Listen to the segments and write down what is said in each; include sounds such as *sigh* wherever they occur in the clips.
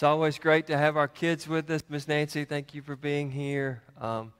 It's always great to have our kids with us. Miss Nancy, thank you for being here. Um,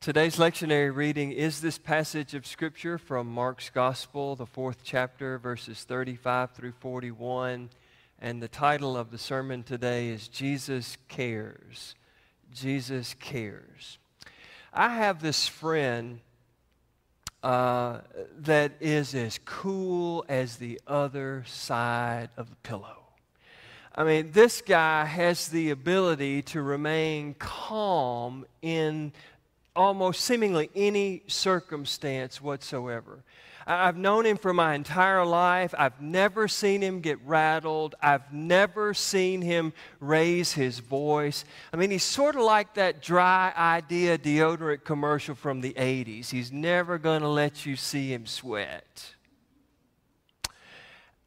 today's lectionary reading is this passage of Scripture from Mark's Gospel, the fourth chapter, verses 35 through 41. And the title of the sermon today is Jesus Cares. Jesus Cares. I have this friend uh, that is as cool as the other side of the pillow. I mean, this guy has the ability to remain calm in almost seemingly any circumstance whatsoever. I've known him for my entire life. I've never seen him get rattled. I've never seen him raise his voice. I mean, he's sort of like that dry idea deodorant commercial from the 80s. He's never going to let you see him sweat.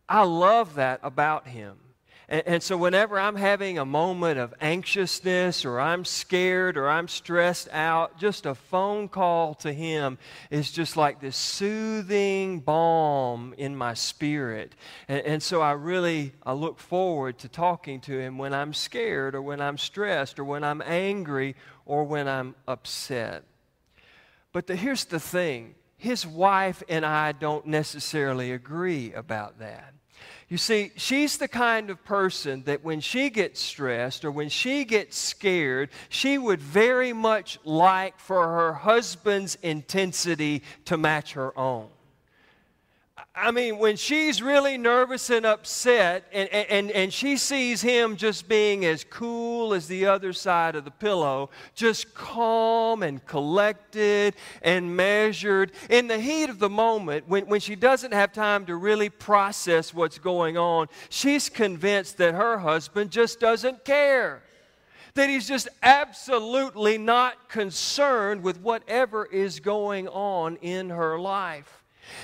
I love that about him. And, and, so, whenever I'm having a moment of anxiousness or I'm scared or I'm stressed out, just a phone call to Him is just like this soothing balm in my spirit. And, and so, I really I look forward to talking to Him when I'm scared or when I'm stressed or when I'm angry or when I'm upset. But the, here's the thing His wife and I don't necessarily agree about that. You see, she's the kind of person that when she gets stressed or when she gets scared, she would very much like for her husband's intensity to match her own. I mean, when she's really nervous and upset, and, and, and she sees him just being as cool as the other side of the pillow, just calm and collected and measured, in the heat of the moment, when, when she doesn't have time to really process what's going on, she's convinced that her husband just doesn't care. That he's just absolutely not concerned with whatever is going on in her life.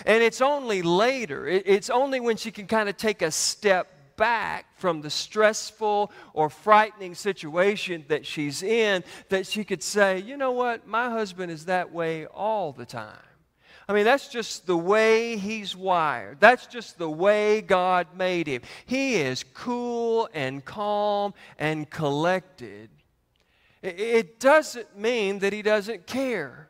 And it's only later, it's only when she can kind of take a step back from the stressful or frightening situation that she's in that she could say, you know what, my husband is that way all the time. I mean, that's just the way he's wired. That's just the way God made him. He is cool and calm and collected. It doesn't mean that he doesn't care.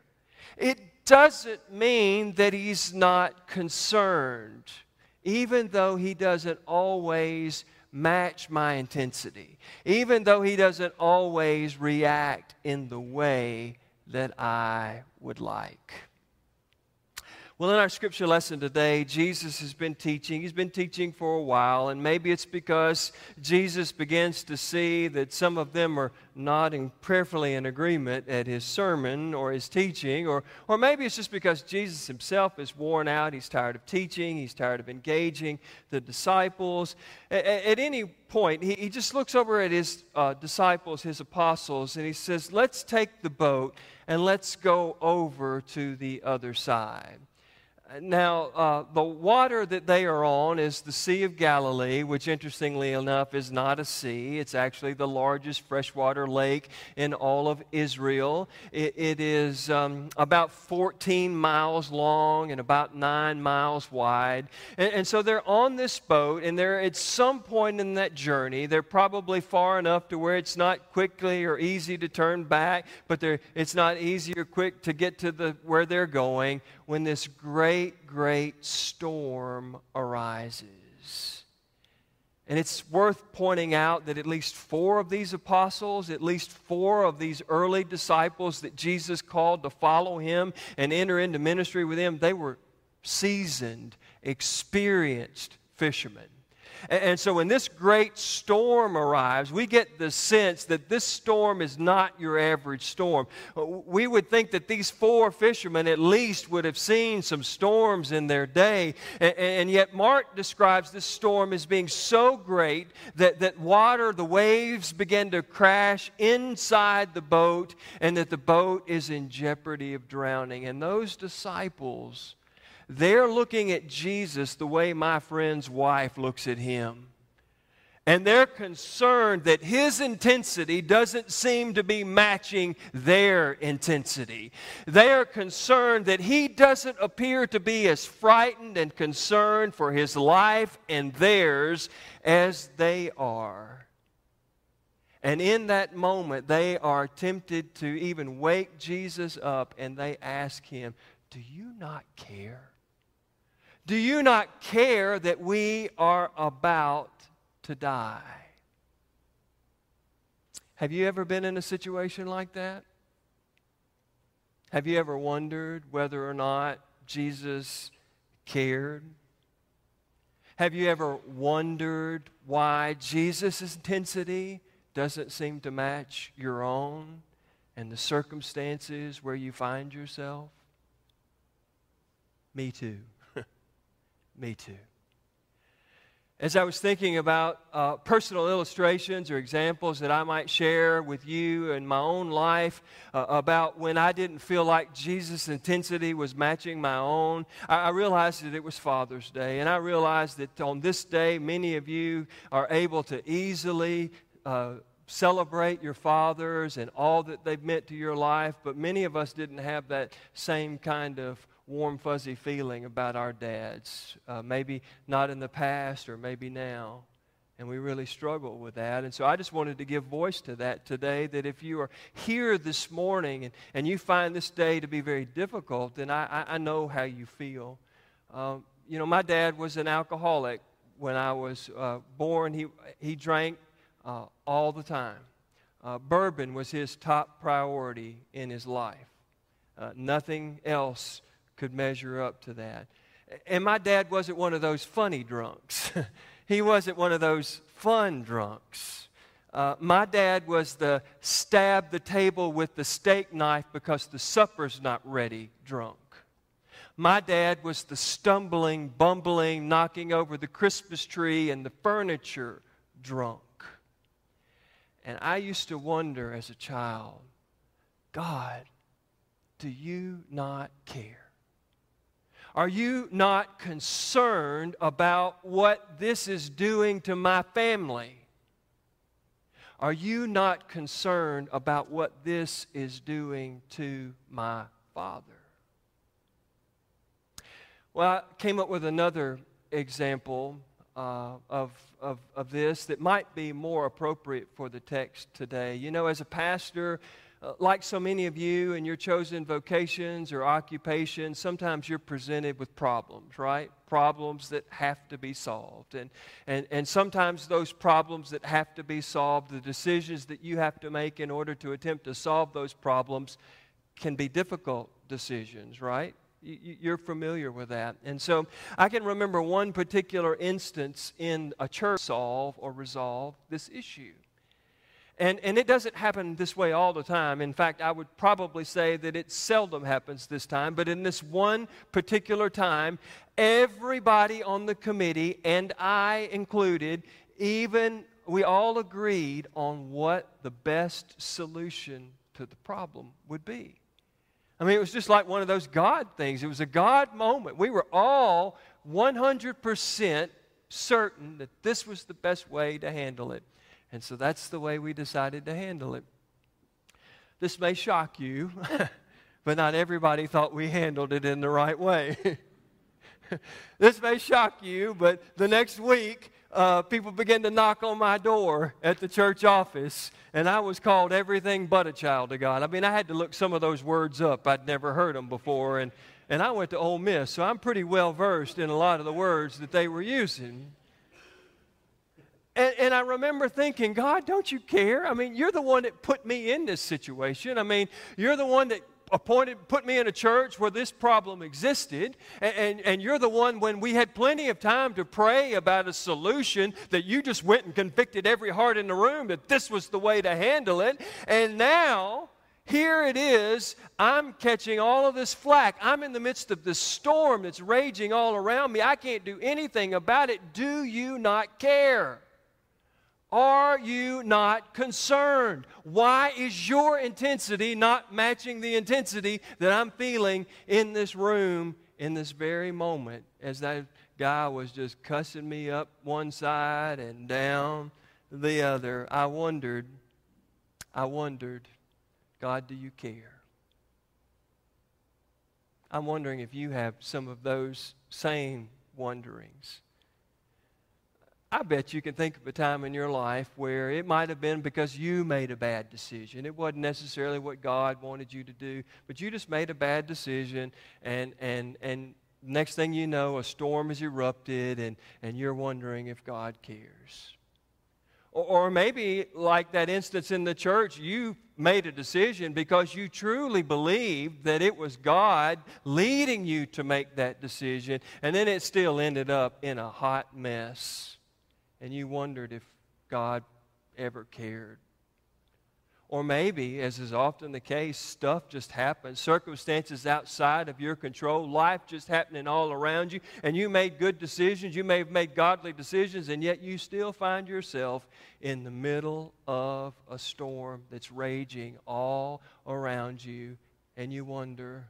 It doesn't mean that he's not concerned, even though he doesn't always match my intensity, even though he doesn't always react in the way that I would like. Well, in our scripture lesson today, Jesus has been teaching. He's been teaching for a while, and maybe it's because Jesus begins to see that some of them are nodding prayerfully in agreement at his sermon or his teaching, or, or maybe it's just because Jesus himself is worn out. He's tired of teaching, he's tired of engaging the disciples. At, at any point, he, he just looks over at his uh, disciples, his apostles, and he says, Let's take the boat and let's go over to the other side. Now, uh, the water that they are on is the Sea of Galilee, which, interestingly enough, is not a sea. It's actually the largest freshwater lake in all of Israel. it, it is um, about 14 miles long and about nine miles wide. And, and, so they're on this boat, and they're at some point in that journey, they're probably far enough to where it's not quickly or easy to turn back, but it's not easy or quick to get to the, where they're going when this great, great storm arises. And it's worth pointing out that at least four of these apostles, at least four of these early disciples that Jesus called to follow him and enter into ministry with him, they were seasoned, experienced fishermen. And so when this great storm arrives, we get the sense that this storm is not your average storm. We would think that these four fishermen at least would have seen some storms in their day. And yet Mark describes this storm as being so great that, that water, the waves begin to crash inside the boat and that the boat is in jeopardy of drowning. And those disciples they're looking at Jesus the way my friend's wife looks at him. And they're concerned that his intensity doesn't seem to be matching their intensity. They are concerned that he doesn't appear to be as frightened and concerned for his life and theirs as they are. And in that moment, they are tempted to even wake Jesus up and they ask him, Do you not care? Do you not care that we are about to die? Have you ever been in a situation like that? Have you ever wondered whether or not Jesus cared? Have you ever wondered why Jesus' intensity doesn't seem to match your own and the circumstances where you find yourself? Me too. Me too. As I was thinking about uh, personal illustrations or examples that I might share with you in my own life uh, about when I didn't feel like Jesus' intensity was matching my own, I, I realized that it was Father's Day. And I realized that on this day, many of you are able to easily uh, celebrate your fathers and all that they've meant to your life, but many of us didn't have that same kind of warm, fuzzy feeling about our dads. Uh, maybe not in the past or maybe now. And we really struggle with that. And so I just wanted to give voice to that today that if you are here this morning and, and you find this day to be very difficult, then I, I, know how you feel. Um, you know, my dad was an alcoholic when I was uh, born. He, he drank uh, all the time. Uh, bourbon was his top priority in his life. Uh, nothing else could measure up to that. And my dad wasn't one of those funny drunks. *laughs* he wasn't one of those fun drunks. Uh, my dad was the stab the table with the steak knife because the supper's not ready drunk. My dad was the stumbling, bumbling, knocking over the Christmas tree and the furniture drunk. And I used to wonder as a child God, do you not care? Are you not concerned about what this is doing to my family? Are you not concerned about what this is doing to my father? Well, I came up with another example uh, of, of, of this that might be more appropriate for the text today. You know, as a pastor, Uh, like so many of you in your chosen vocations or occupations, sometimes you're presented with problems, right? Problems that have to be solved. And, and, and sometimes those problems that have to be solved, the decisions that you have to make in order to attempt to solve those problems, can be difficult decisions, right? You're familiar with that. And so I can remember one particular instance in a church solve or resolve this issue. And, and it doesn't happen this way all the time. In fact, I would probably say that it seldom happens this time. But in this one particular time, everybody on the committee, and I included, even we all agreed on what the best solution to the problem would be. I mean, it was just like one of those God things. It was a God moment. We were all 100% certain that this was the best way to handle it. And so that's the way we decided to handle it. This may shock you, *laughs* but not everybody thought we handled it in the right way. *laughs* this may shock you, but the next week, uh, people began to knock on my door at the church office, and I was called everything but a child of God. I mean, I had to look some of those words up. I'd never heard them before, and, and I went to Ole Miss, so I'm pretty well versed in a lot of the words that they were using. And, and, I remember thinking, God, don't you care? I mean, you're the one that put me in this situation. I mean, you're the one that appointed, put me in a church where this problem existed. And, and, and you're the one when we had plenty of time to pray about a solution that you just went and convicted every heart in the room that this was the way to handle it. And now, here it is. I'm catching all of this flack. I'm in the midst of this storm that's raging all around me. I can't do anything about it. Do you not care? Are you not concerned? Why is your intensity not matching the intensity that I'm feeling in this room in this very moment as that guy was just cussing me up one side and down the other? I wondered, I wondered, God, do you care? I'm wondering if you have some of those same wonderings. I bet you can think of a time in your life where it might have been because you made a bad decision. It wasn't necessarily what God wanted you to do, but you just made a bad decision, and, and, and next thing you know, a storm has erupted, and, and you're wondering if God cares. Or, or maybe, like that instance in the church, you made a decision because you truly believed that it was God leading you to make that decision, and then it still ended up in a hot mess. And you wondered if God ever cared. Or maybe, as is often the case, stuff just happens, circumstances outside of your control, life just happening all around you, and you made good decisions, you may have made godly decisions, and yet you still find yourself in the middle of a storm that's raging all around you, and you wonder,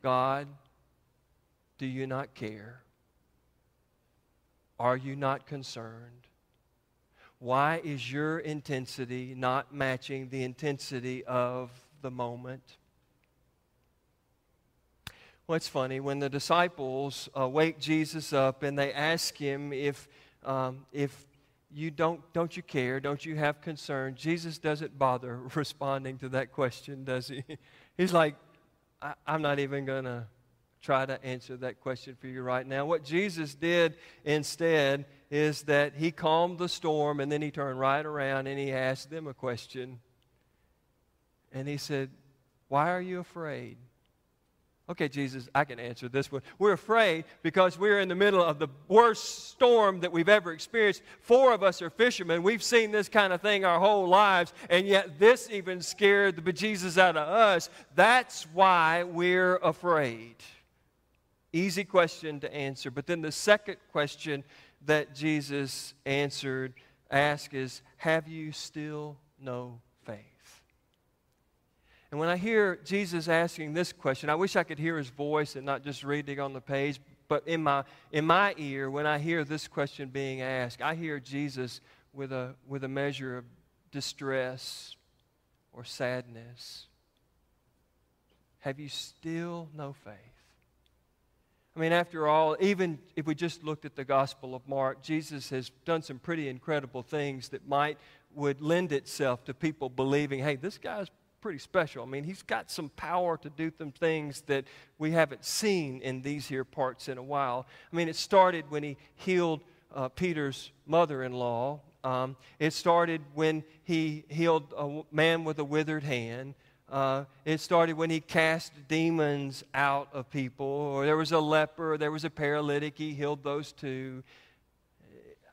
God, do you not care? Are you not concerned? Why is your intensity not matching the intensity of the moment? Well, it's funny. When the disciples uh, wake Jesus up and they ask him if, um, if you don't, don't you care? Don't you have concern? Jesus doesn't bother *laughs* responding to that question, does he? He's like, I, I'm not even going to try to answer that question for you right now. What Jesus did instead is that he calmed the storm and then he turned right around and he asked them a question. And he said, Why are you afraid? Okay, Jesus, I can answer this one. We're afraid because we're in the middle of the worst storm that we've ever experienced. Four of us are fishermen. We've seen this kind of thing our whole lives, and yet this even scared the bejesus out of us. That's why we're afraid. Easy question to answer. But then the second question that Jesus answered, asked is, Have you still no faith? And when I hear Jesus asking this question, I wish I could hear his voice and not just reading on the page. But in my, in my ear, when I hear this question being asked, I hear Jesus with a, with a measure of distress or sadness. Have you still no faith? I mean, after all, even if we just looked at the Gospel of Mark, Jesus has done some pretty incredible things that might would lend itself to people believing, hey, this guy's pretty special. I mean, he's got some power to do some things that we haven't seen in these here parts in a while. I mean, it started when he healed uh, Peter's mother in law. Um, it started when he healed a man with a withered hand. Uh, it started when he cast demons out of people, or there was a leper, there was a paralytic, he healed those too.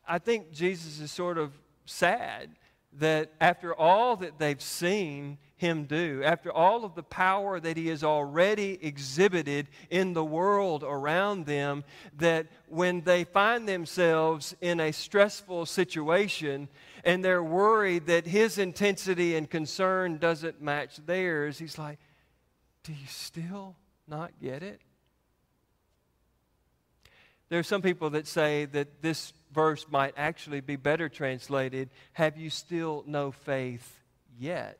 I think Jesus is sort of sad that after all that they've seen him do, after all of the power that he has already exhibited in the world around them, that when they find themselves in a stressful situation, and they're worried that his intensity and concern doesn't match theirs, he's like, Do you still not get it? There are some people that say that this verse might actually be better translated Have you still no faith yet?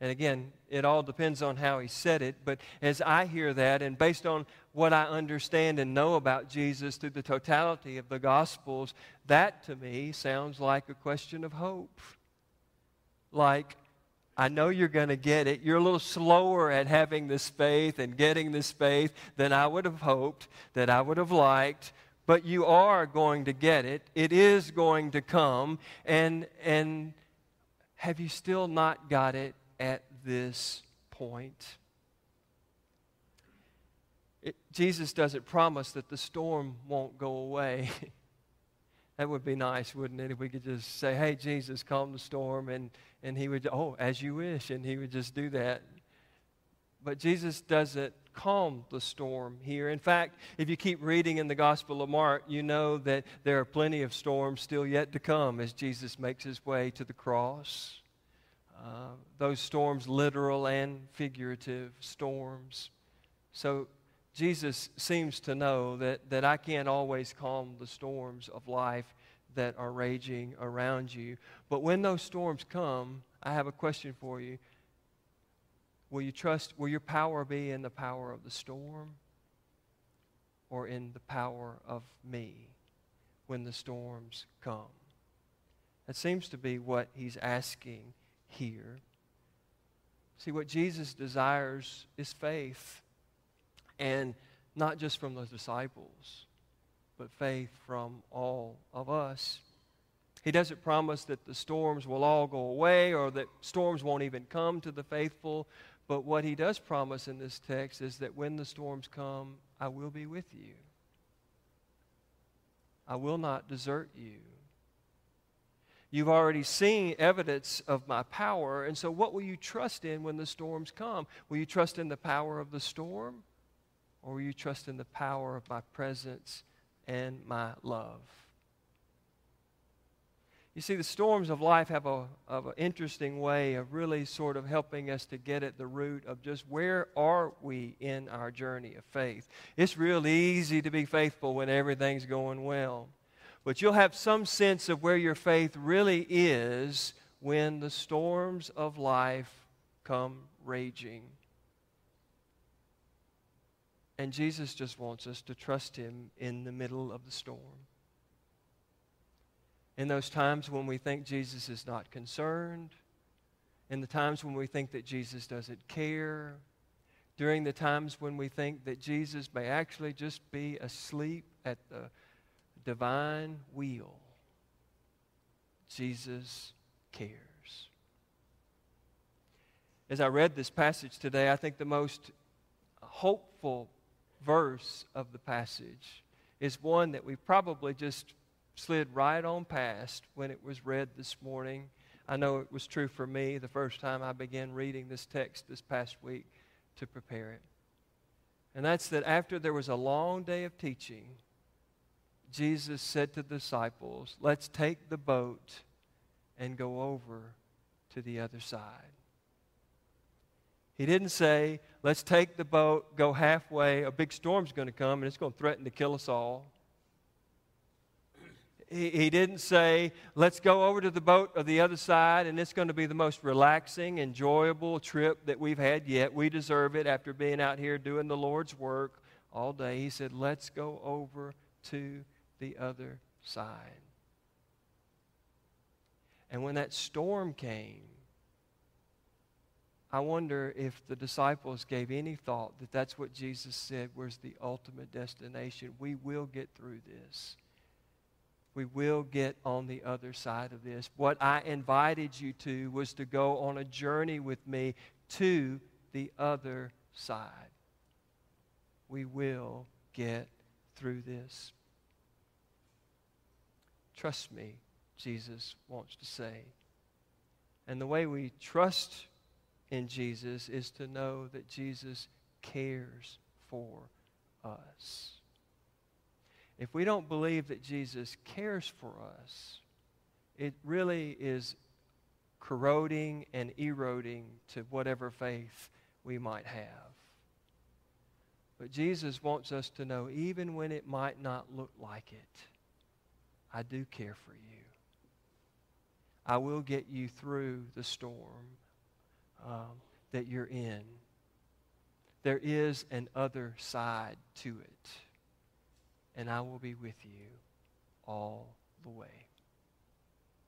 And again, it all depends on how he said it. But as I hear that, and based on what I understand and know about Jesus through the totality of the Gospels, that to me sounds like a question of hope. Like, I know you're going to get it. You're a little slower at having this faith and getting this faith than I would have hoped, that I would have liked, but you are going to get it. It is going to come. And, and have you still not got it at this point. It, Jesus doesn't promise that the storm won't go away. *laughs* that would be nice, wouldn't it, if we could just say, hey, Jesus, calm the storm, and, and he would, oh, as you wish, and he would just do that. But Jesus doesn't calm the storm here. In fact, if you keep reading in the Gospel of Mark, you know that there are plenty of storms still yet to come as Jesus makes his way to the cross. Uh, those storms, literal and figurative storms. So Jesus seems to know that, that I can't always calm the storms of life that are raging around you. But when those storms come, I have a question for you. Will you trust, will your power be in the power of the storm or in the power of me? when the storms come? That seems to be what he's asking here. See, what Jesus desires is faith. And not just from the disciples, but faith from all of us. He doesn't promise that the storms will all go away or that storms won't even come to the faithful. But what he does promise in this text is that when the storms come, I will be with you. I will not desert you. You've already seen evidence of my power, and so what will you trust in when the storms come? Will you trust in the power of the storm, or will you trust in the power of my presence and my love? You see, the storms of life have a of an interesting way of really sort of helping us to get at the root of just where are we in our journey of faith. It's real easy to be faithful when everything's going well, but you'll have some sense of where your faith really is when the storms of life come raging. And Jesus just wants us to trust Him in the middle of the storm in those times when we think Jesus is not concerned, in the times when we think that Jesus doesn't care, during the times when we think that Jesus may actually just be asleep at the divine wheel. Jesus cares. As I read this passage today, I think the most hopeful verse of the passage is one that we probably just slid right on past when it was read this morning. I know it was true for me the first time I began reading this text this past week to prepare it. And that's that after there was a long day of teaching, Jesus said to the disciples, Let's take the boat and go over to the other side. He didn't say, Let's take the boat, go halfway, a big storm's going to come and it's going to threaten to kill us all he, didn't say, let's go over to the boat of the other side and it's going to be the most relaxing, enjoyable trip that we've had yet. We deserve it after being out here doing the Lord's work all day. He said, let's go over to the other side. And when that storm came, I wonder if the disciples gave any thought that that's what Jesus said was the ultimate destination. We will get through this we will get on the other side of this. What I invited you to was to go on a journey with me to the other side. We will get through this. Trust me, Jesus wants to say. And the way we trust in Jesus is to know that Jesus cares for us if we don't believe that Jesus cares for us, it really is corroding and eroding to whatever faith we might have. But Jesus wants us to know, even when it might not look like it, I do care for you. I will get you through the storm um, that you're in. There is an other side to it and I will be with you all the way.